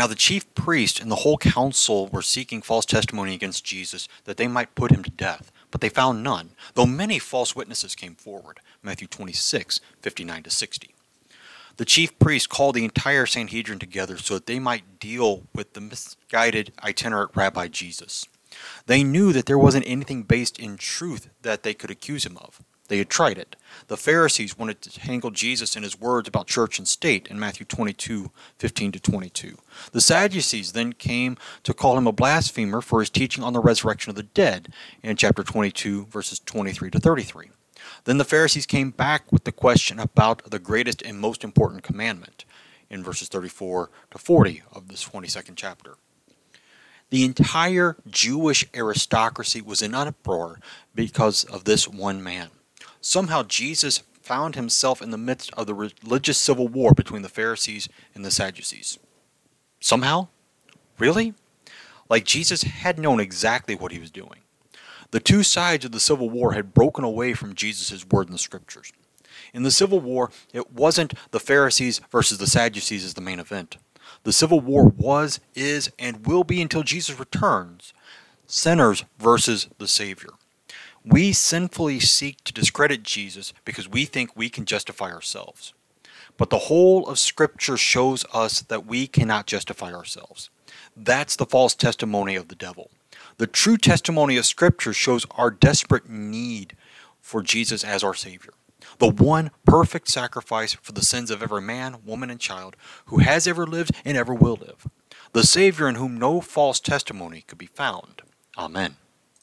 Now the chief priest and the whole council were seeking false testimony against Jesus that they might put him to death, but they found none, though many false witnesses came forward. Matthew 26, 59 to 60. The chief priest called the entire Sanhedrin together so that they might deal with the misguided itinerant rabbi Jesus. They knew that there wasn't anything based in truth that they could accuse him of. They had tried it. The Pharisees wanted to tangle Jesus in his words about church and state in Matthew 22, 15 to 22. The Sadducees then came to call him a blasphemer for his teaching on the resurrection of the dead in chapter 22, verses 23 to 33. Then the Pharisees came back with the question about the greatest and most important commandment in verses 34 to 40 of this 22nd chapter. The entire Jewish aristocracy was in uproar because of this one man. Somehow Jesus found himself in the midst of the religious civil war between the Pharisees and the Sadducees. Somehow? Really? Like Jesus had known exactly what he was doing. The two sides of the civil war had broken away from Jesus' word in the scriptures. In the civil war, it wasn't the Pharisees versus the Sadducees as the main event. The civil war was, is, and will be until Jesus returns sinners versus the Savior. We sinfully seek to discredit Jesus because we think we can justify ourselves. But the whole of Scripture shows us that we cannot justify ourselves. That's the false testimony of the devil. The true testimony of Scripture shows our desperate need for Jesus as our Savior, the one perfect sacrifice for the sins of every man, woman, and child who has ever lived and ever will live, the Savior in whom no false testimony could be found. Amen.